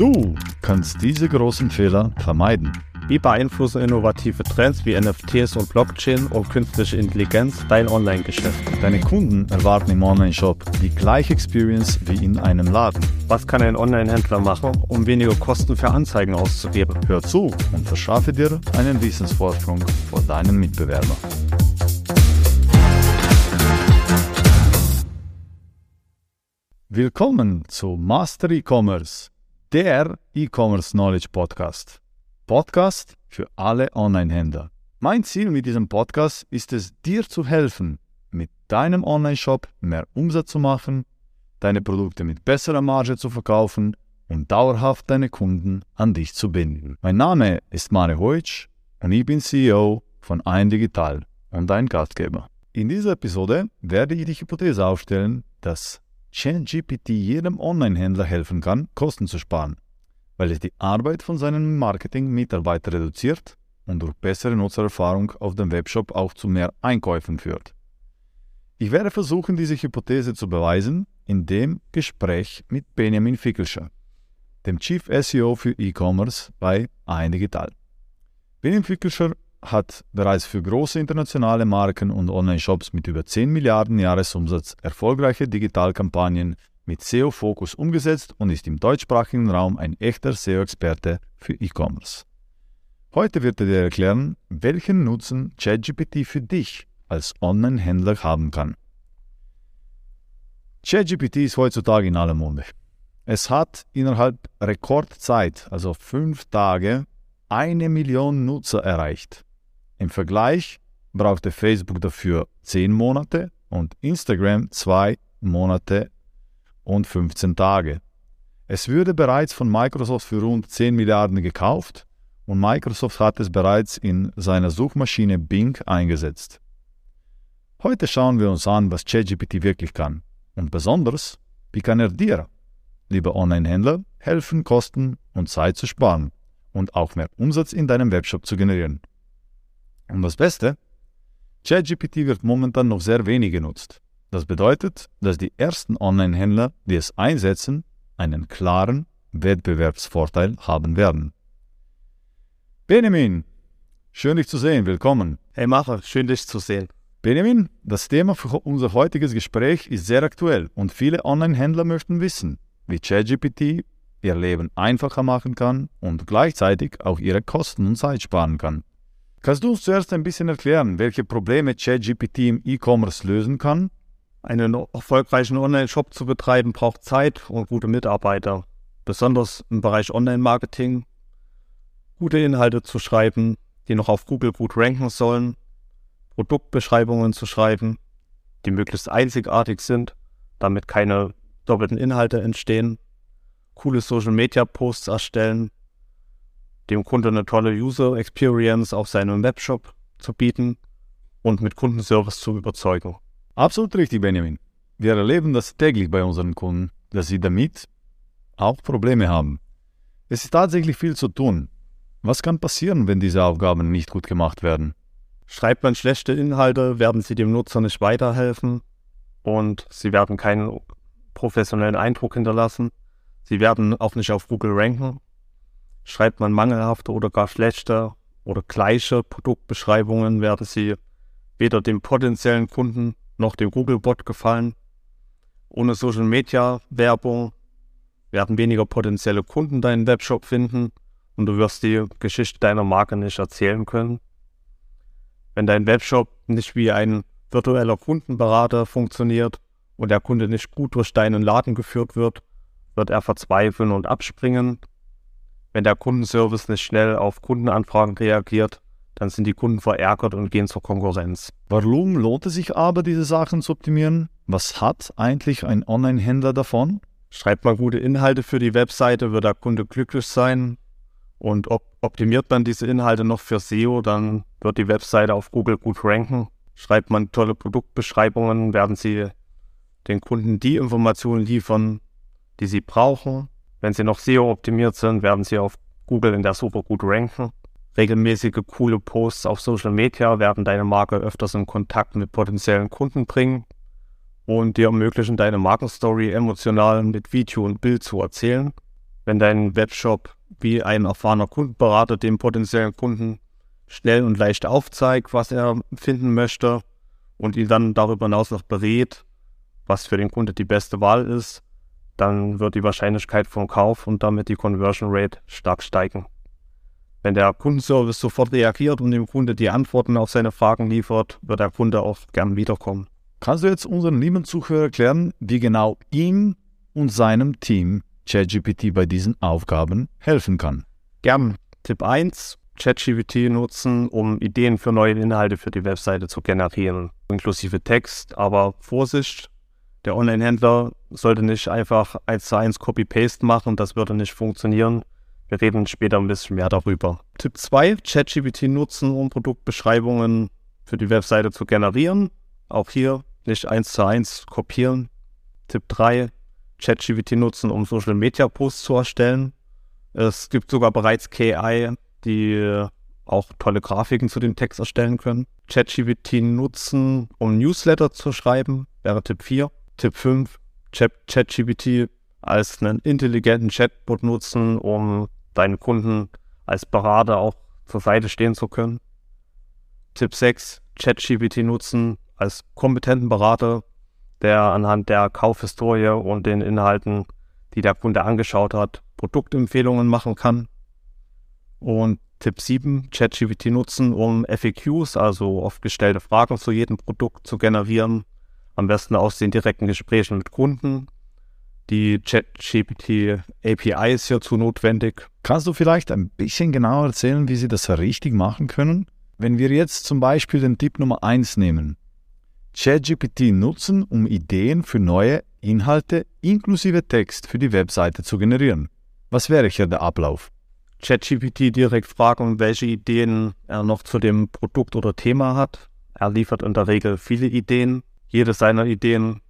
Du kannst diese großen Fehler vermeiden. Wie beeinflussen innovative Trends wie NFTs und Blockchain und künstliche Intelligenz dein Online-Geschäft? Deine Kunden erwarten im Online-Shop die gleiche Experience wie in einem Laden. Was kann ein Online-Händler machen, um weniger Kosten für Anzeigen auszugeben? Hör zu und verschaffe dir einen Wissensvorsprung vor deinen Mitbewerbern. Willkommen zu Master E-Commerce, der E-Commerce Knowledge Podcast. Podcast für alle Online-Händler. Mein Ziel mit diesem Podcast ist es, dir zu helfen, mit deinem Online-Shop mehr Umsatz zu machen, deine Produkte mit besserer Marge zu verkaufen und dauerhaft deine Kunden an dich zu binden. Mein Name ist Mare Hoitsch und ich bin CEO von Ein Digital und dein Gastgeber. In dieser Episode werde ich die Hypothese aufstellen, dass ChatGPT jedem Online-Händler helfen kann, Kosten zu sparen, weil es die Arbeit von seinen Marketing-Mitarbeitern reduziert und durch bessere Nutzererfahrung auf dem Webshop auch zu mehr Einkäufen führt. Ich werde versuchen, diese Hypothese zu beweisen in dem Gespräch mit Benjamin Fickelscher, dem Chief SEO für E-Commerce bei AN Digital. Benjamin Fickelscher hat bereits für große internationale Marken und Online-Shops mit über 10 Milliarden Jahresumsatz erfolgreiche Digitalkampagnen mit SEO-Fokus umgesetzt und ist im deutschsprachigen Raum ein echter SEO-Experte für E-Commerce. Heute wird er dir erklären, welchen Nutzen ChatGPT für dich als Online-Händler haben kann. ChatGPT ist heutzutage in aller Munde. Es hat innerhalb Rekordzeit, also fünf Tage, eine Million Nutzer erreicht. Im Vergleich brauchte Facebook dafür 10 Monate und Instagram 2 Monate und 15 Tage. Es würde bereits von Microsoft für rund 10 Milliarden gekauft und Microsoft hat es bereits in seiner Suchmaschine Bing eingesetzt. Heute schauen wir uns an, was ChatGPT wirklich kann und besonders, wie kann er dir, lieber Online-Händler, helfen, Kosten und Zeit zu sparen und auch mehr Umsatz in deinem Webshop zu generieren. Und das Beste, ChatGPT wird momentan noch sehr wenig genutzt. Das bedeutet, dass die ersten Online-Händler, die es einsetzen, einen klaren Wettbewerbsvorteil haben werden. Benjamin, schön dich zu sehen, willkommen. Hey Macher, schön dich zu sehen. Benjamin, das Thema für unser heutiges Gespräch ist sehr aktuell und viele Online-Händler möchten wissen, wie ChatGPT ihr Leben einfacher machen kann und gleichzeitig auch ihre Kosten und Zeit sparen kann. Kannst du uns zuerst ein bisschen erklären, welche Probleme ChatGPT im E-Commerce lösen kann? Einen erfolgreichen Online-Shop zu betreiben braucht Zeit und gute Mitarbeiter. Besonders im Bereich Online-Marketing. Gute Inhalte zu schreiben, die noch auf Google gut ranken sollen. Produktbeschreibungen zu schreiben, die möglichst einzigartig sind, damit keine doppelten Inhalte entstehen. Coole Social-Media-Posts erstellen, dem Kunde eine tolle User Experience auf seinem Webshop zu bieten und mit Kundenservice zu überzeugen. Absolut richtig, Benjamin. Wir erleben das täglich bei unseren Kunden, dass sie damit auch Probleme haben. Es ist tatsächlich viel zu tun. Was kann passieren, wenn diese Aufgaben nicht gut gemacht werden? Schreibt man schlechte Inhalte, werden sie dem Nutzer nicht weiterhelfen und sie werden keinen professionellen Eindruck hinterlassen. Sie werden auch nicht auf Google ranken Schreibt man mangelhafte oder gar schlechte oder gleiche Produktbeschreibungen, werden sie weder dem potenziellen Kunden noch dem Google-Bot gefallen. Ohne Social-Media-Werbung werden weniger potenzielle Kunden deinen Webshop finden und du wirst die Geschichte deiner Marke nicht erzählen können. Wenn dein Webshop nicht wie ein virtueller Kundenberater funktioniert und der Kunde nicht gut durch deinen Laden geführt wird, wird er verzweifeln und abspringen wenn der Kundenservice nicht schnell auf Kundenanfragen reagiert, dann sind die Kunden verärgert und gehen zur Konkurrenz. Warum lohnt es sich aber, diese Sachen zu optimieren? Was hat eigentlich ein Online-Händler davon? Schreibt man gute Inhalte für die Webseite, wird der Kunde glücklich sein. Und op optimiert man diese Inhalte noch für SEO, dann wird die Webseite auf Google gut ranken. Schreibt man tolle Produktbeschreibungen, werden sie den Kunden die Informationen liefern, die sie brauchen. Wenn sie noch SEO-optimiert sind, werden sie auf Google in der Suche gut ranken. Regelmäßige coole Posts auf Social Media werden deine Marke öfters in Kontakt mit potenziellen Kunden bringen und dir ermöglichen, deine Markenstory emotional mit Video und Bild zu erzählen. wenn dein Webshop wie ein erfahrener Kundenberater dem potenziellen Kunden schnell und leicht aufzeigt, was er finden möchte und ihn dann darüber hinaus noch berät, was für den Kunde die beste Wahl ist, dann wird die Wahrscheinlichkeit vom Kauf und damit die Conversion Rate stark steigen. Wenn der Kundenservice sofort reagiert und dem Kunde die Antworten auf seine Fragen liefert, wird der Kunde auch gern wiederkommen. Kannst du jetzt unseren lieben Zuhörer erklären, wie genau ihm und seinem Team ChatGPT bei diesen Aufgaben helfen kann? Gern. Tipp 1. ChatGPT nutzen, um Ideen für neue Inhalte für die Webseite zu generieren, inklusive Text. Aber Vorsicht, der Online-Händler sollte nicht einfach eins zu eins Copy-Paste machen, das würde nicht funktionieren. Wir reden später ein bisschen mehr darüber. Tipp 2, ChatGPT nutzen, um Produktbeschreibungen für die Webseite zu generieren. Auch hier nicht eins zu eins kopieren. Tipp 3, ChatGPT nutzen, um Social Media Posts zu erstellen. Es gibt sogar bereits KI, die auch tolle Grafiken zu dem Text erstellen können. ChatGPT nutzen, um Newsletter zu schreiben, wäre Tipp 4. Tipp 5, ChatGPT als einen intelligenten Chatbot nutzen, um deinen Kunden als Berater auch zur Seite stehen zu können. Tipp 6, ChatGPT nutzen als kompetenten Berater, der anhand der Kaufhistorie und den Inhalten, die der Kunde angeschaut hat, Produktempfehlungen machen kann. Und Tipp 7, ChatGPT nutzen, um FAQs, also oft gestellte Fragen zu jedem Produkt zu generieren am besten aus den direkten Gesprächen mit Kunden. Die ChatGPT API ist hierzu notwendig. Kannst du vielleicht ein bisschen genauer erzählen, wie Sie das richtig machen können? Wenn wir jetzt zum Beispiel den Tipp Nummer 1 nehmen, ChatGPT nutzen, um Ideen für neue Inhalte inklusive Text für die Webseite zu generieren. Was wäre hier der Ablauf? ChatGPT direkt fragen, welche Ideen er noch zu dem Produkt oder Thema hat. Er liefert in der Regel viele Ideen jede seiner Ideen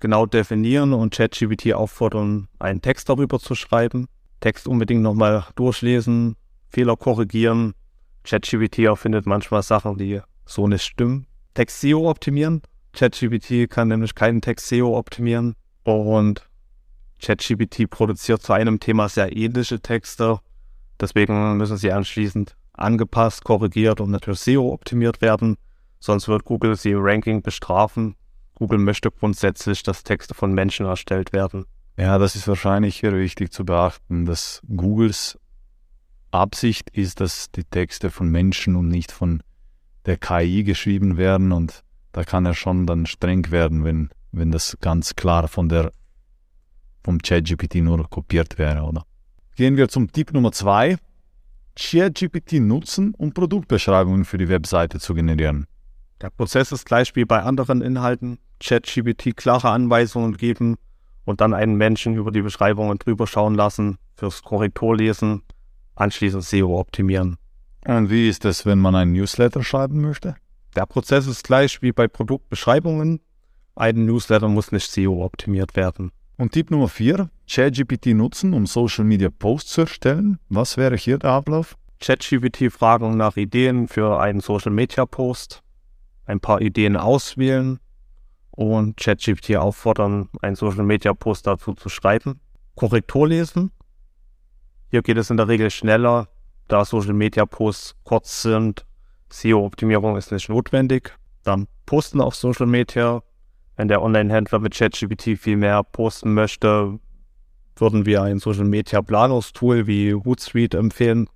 genau definieren und ChatGPT auffordern, einen Text darüber zu schreiben. Text unbedingt nochmal durchlesen, Fehler korrigieren. ChatGPT erfindet manchmal Sachen, die so nicht stimmen. Text SEO optimieren. ChatGPT kann nämlich keinen Text SEO optimieren. Und ChatGPT produziert zu einem Thema sehr ähnliche Texte. Deswegen müssen sie anschließend angepasst, korrigiert und natürlich SEO optimiert werden. Sonst wird Google sie im Ranking bestrafen. Google möchte grundsätzlich, dass Texte von Menschen erstellt werden. Ja, das ist wahrscheinlich hier wichtig zu beachten, dass Googles Absicht ist, dass die Texte von Menschen und nicht von der KI geschrieben werden und da kann er schon dann streng werden, wenn, wenn das ganz klar von der vom ChatGPT nur kopiert wäre, oder? Gehen wir zum Tipp Nummer zwei. ChatGPT nutzen, um Produktbeschreibungen für die Webseite zu generieren. Der Prozess ist gleich wie bei anderen Inhalten. ChatGPT klare Anweisungen geben und dann einen Menschen über die Beschreibungen drüber schauen lassen, fürs Korrekturlesen, anschließend SEO optimieren. Und wie ist es, wenn man einen Newsletter schreiben möchte? Der Prozess ist gleich wie bei Produktbeschreibungen. Ein Newsletter muss nicht SEO optimiert werden. Und Tipp Nummer 4, ChatGPT nutzen, um Social Media Posts zu erstellen. Was wäre hier der Ablauf? ChatGPT fragen nach Ideen für einen Social Media Post ein paar Ideen auswählen und ChatGPT auffordern, einen Social Media Post dazu zu schreiben. Korrektur lesen. Hier geht es in der Regel schneller, da Social Media Posts kurz sind. SEO-Optimierung ist nicht notwendig. Dann posten auf Social Media. Wenn der Online-Händler mit ChatGPT viel mehr posten möchte, würden wir ein Social Media Planungstool wie Hootsuite empfehlen,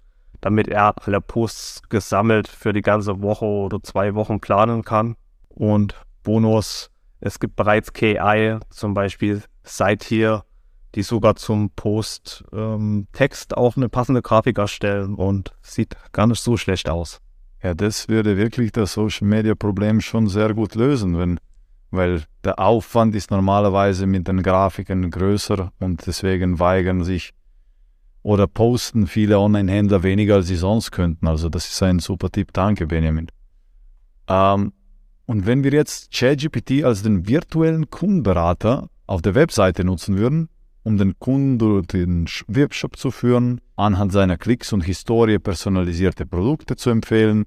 damit er alle Posts gesammelt für die ganze Woche oder zwei Wochen planen kann. Und Bonus, es gibt bereits KI, zum Beispiel seit hier, die sogar zum Post ähm, Text auch eine passende Grafik erstellen und sieht gar nicht so schlecht aus. Ja, das würde wirklich das Social Media Problem schon sehr gut lösen, wenn, weil der Aufwand ist normalerweise mit den Grafiken größer und deswegen weigern sich oder posten viele Online-Händler weniger, als sie sonst könnten. Also das ist ein super Tipp. Danke, Benjamin. Ähm, und wenn wir jetzt ChatGPT als den virtuellen Kundenberater auf der Webseite nutzen würden, um den Kunden durch den Webshop zu führen, anhand seiner Klicks und Historie personalisierte Produkte zu empfehlen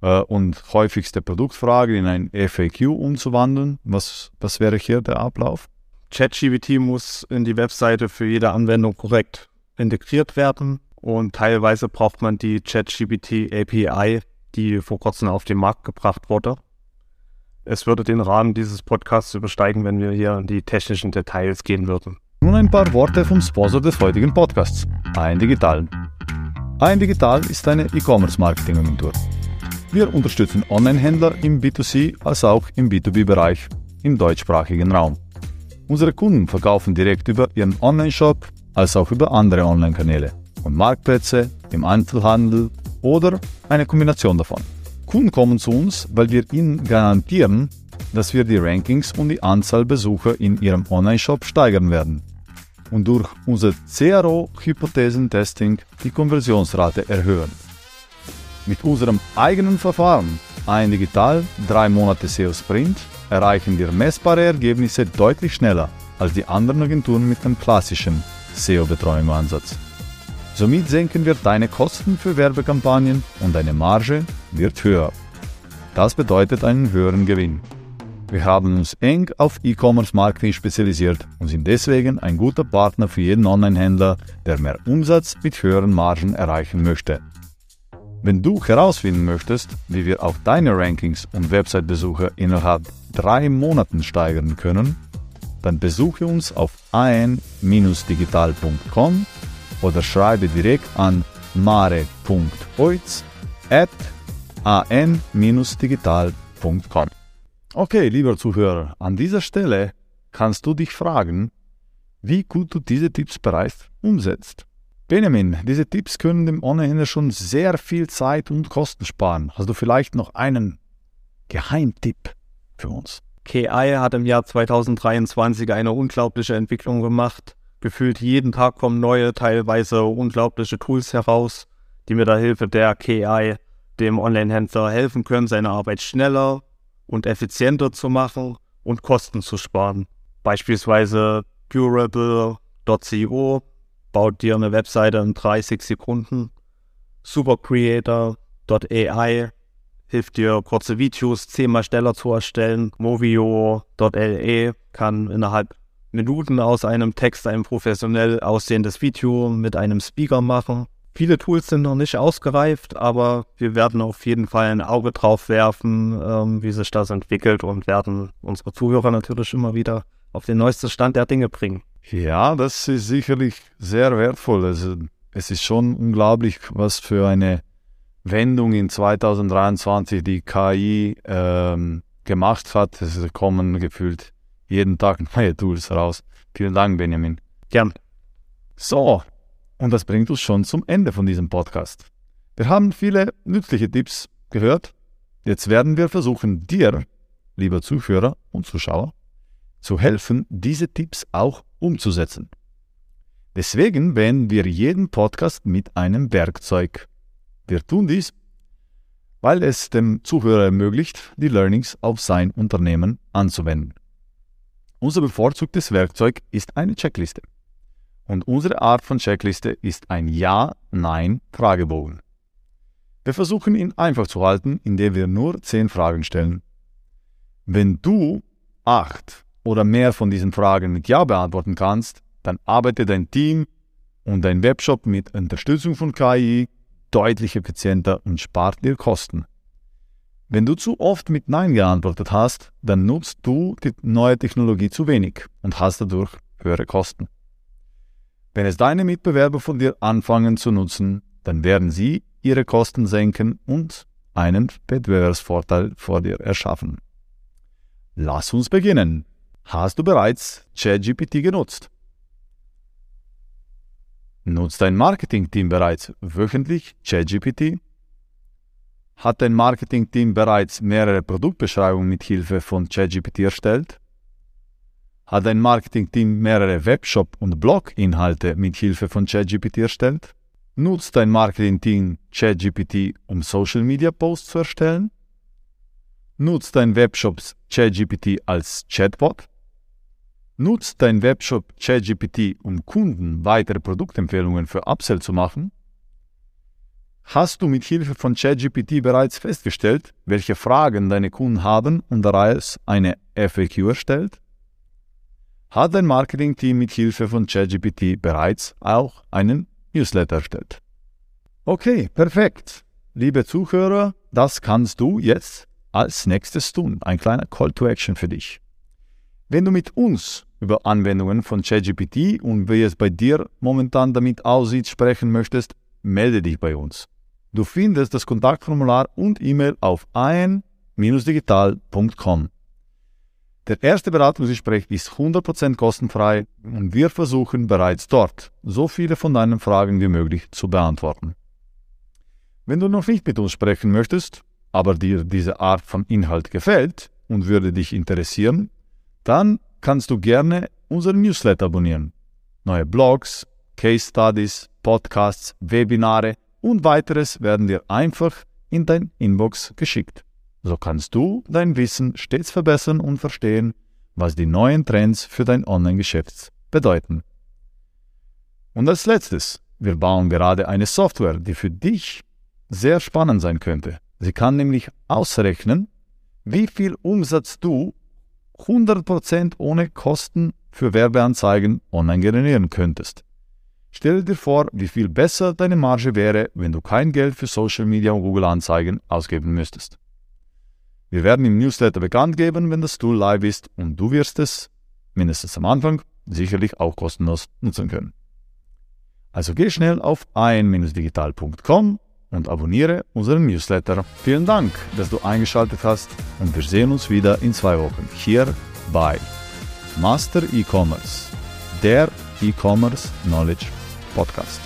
äh, und häufigste Produktfragen in ein FAQ umzuwandeln, was, was wäre hier der Ablauf? ChatGPT muss in die Webseite für jede Anwendung korrekt integriert werden und teilweise braucht man die ChatGPT API, die vor kurzem auf den Markt gebracht wurde. Es würde den Rahmen dieses Podcasts übersteigen, wenn wir hier in die technischen Details gehen würden. Nun ein paar Worte vom Sponsor des heutigen Podcasts, Ein Digital. Ein Digital ist eine E-Commerce-Marketing-Agentur. Wir unterstützen Online-Händler im B2C als auch im B2B-Bereich im deutschsprachigen Raum. Unsere Kunden verkaufen direkt über ihren Online-Shop als auch über andere Online-Kanäle und Marktplätze, im Einzelhandel oder eine Kombination davon. Kunden kommen zu uns, weil wir ihnen garantieren, dass wir die Rankings und die Anzahl Besucher in ihrem Online-Shop steigern werden und durch unser CRO-Hypothesentesting die Konversionsrate erhöhen. Mit unserem eigenen Verfahren, ein Digital 3 Monate SEO Sprint, erreichen wir messbare Ergebnisse deutlich schneller als die anderen Agenturen mit dem klassischen SEO-Betreuungsansatz. Somit senken wir deine Kosten für Werbekampagnen und deine Marge wird höher. Das bedeutet einen höheren Gewinn. Wir haben uns eng auf E-Commerce-Marketing spezialisiert und sind deswegen ein guter Partner für jeden Online-Händler, der mehr Umsatz mit höheren Margen erreichen möchte. Wenn du herausfinden möchtest, wie wir auch deine Rankings und Website-Besucher innerhalb drei Monaten steigern können, dann besuche uns auf ein-digital.com oder schreibe direkt an mare.oiz at an-digital.com. Okay, lieber Zuhörer, an dieser Stelle kannst du dich fragen, wie gut du diese Tipps bereits umsetzt. Benjamin, diese Tipps können dem Online-Händler schon sehr viel Zeit und Kosten sparen. Hast du vielleicht noch einen Geheimtipp für uns? KI hat im Jahr 2023 eine unglaubliche Entwicklung gemacht gefühlt jeden Tag kommen neue, teilweise unglaubliche Tools heraus, die mit der Hilfe der KI dem Online-Händler helfen können, seine Arbeit schneller und effizienter zu machen und Kosten zu sparen. Beispielsweise Durable.co baut dir eine Webseite in 30 Sekunden. Supercreator.ai hilft dir, kurze Videos zehnmal schneller zu erstellen. Movio.le kann innerhalb Minuten aus einem Text ein professionell aussehendes Video mit einem Speaker machen. Viele Tools sind noch nicht ausgereift, aber wir werden auf jeden Fall ein Auge drauf werfen, ähm, wie sich das entwickelt und werden unsere Zuhörer natürlich immer wieder auf den neuesten Stand der Dinge bringen. Ja, das ist sicherlich sehr wertvoll. Also, es ist schon unglaublich, was für eine Wendung in 2023 die KI ähm, gemacht hat. Es kommen gefühlt jeden Tag neue Tools raus. Vielen Dank, Benjamin. Gern. So, und das bringt uns schon zum Ende von diesem Podcast. Wir haben viele nützliche Tipps gehört. Jetzt werden wir versuchen, dir, lieber Zuhörer und Zuschauer, zu helfen, diese Tipps auch umzusetzen. Deswegen beenden wir jeden Podcast mit einem Werkzeug. Wir tun dies, weil es dem Zuhörer ermöglicht, die Learnings auf sein Unternehmen anzuwenden. Unser bevorzugtes Werkzeug ist eine Checkliste. Und unsere Art von Checkliste ist ein Ja-Nein-Fragebogen. Wir versuchen ihn einfach zu halten, indem wir nur zehn Fragen stellen. Wenn du acht oder mehr von diesen Fragen mit Ja beantworten kannst, dann arbeitet dein Team und dein Webshop mit Unterstützung von KI deutlich effizienter und spart dir Kosten. Wenn du zu oft mit Nein geantwortet hast, dann nutzt du die neue Technologie zu wenig und hast dadurch höhere Kosten. Wenn es deine Mitbewerber von dir anfangen zu nutzen, dann werden sie ihre Kosten senken und einen Wettbewerbsvorteil vor dir erschaffen. Lass uns beginnen. Hast du bereits ChatGPT genutzt? Nutzt dein Marketingteam bereits wöchentlich ChatGPT? Hat dein Marketingteam bereits mehrere Produktbeschreibungen mit Hilfe von ChatGPT erstellt? Hat dein Marketingteam mehrere Webshop- und Blog-Inhalte mit Hilfe von ChatGPT erstellt? Nutzt dein Marketingteam ChatGPT, um Social-Media-Posts zu erstellen? Nutzt dein Webshop ChatGPT als Chatbot? Nutzt dein Webshop ChatGPT, um Kunden weitere Produktempfehlungen für Upsell zu machen? Hast du mit Hilfe von ChatGPT bereits festgestellt, welche Fragen deine Kunden haben und daraus eine FAQ erstellt? hat dein Marketing-Team mit Hilfe von ChatGPT bereits auch einen Newsletter erstellt. Okay, perfekt. Liebe Zuhörer, das kannst du jetzt als nächstes tun. Ein kleiner Call to Action für dich. Wenn du mit uns über Anwendungen von ChatGPT und wie es bei dir momentan damit aussieht sprechen möchtest, melde dich bei uns. Du findest das Kontaktformular und E-Mail auf ein-digital.com. Der erste Beratungsgespräch ist 100% kostenfrei und wir versuchen bereits dort so viele von deinen Fragen wie möglich zu beantworten. Wenn du noch nicht mit uns sprechen möchtest, aber dir diese Art von Inhalt gefällt und würde dich interessieren, dann kannst du gerne unseren Newsletter abonnieren. Neue Blogs, Case Studies, Podcasts, Webinare und weiteres werden dir einfach in dein Inbox geschickt. So kannst du dein Wissen stets verbessern und verstehen, was die neuen Trends für dein Online-Geschäft bedeuten. Und als letztes, wir bauen gerade eine Software, die für dich sehr spannend sein könnte. Sie kann nämlich ausrechnen, wie viel Umsatz du 100% ohne Kosten für Werbeanzeigen online generieren könntest. Stelle dir vor, wie viel besser deine Marge wäre, wenn du kein Geld für Social Media und Google Anzeigen ausgeben müsstest. Wir werden im Newsletter bekannt geben, wenn das Tool live ist und du wirst es, mindestens am Anfang, sicherlich auch kostenlos nutzen können. Also geh schnell auf ein-digital.com und abonniere unseren Newsletter. Vielen Dank, dass du eingeschaltet hast und wir sehen uns wieder in zwei Wochen hier bei Master E-Commerce, der E-Commerce Knowledge Podcast.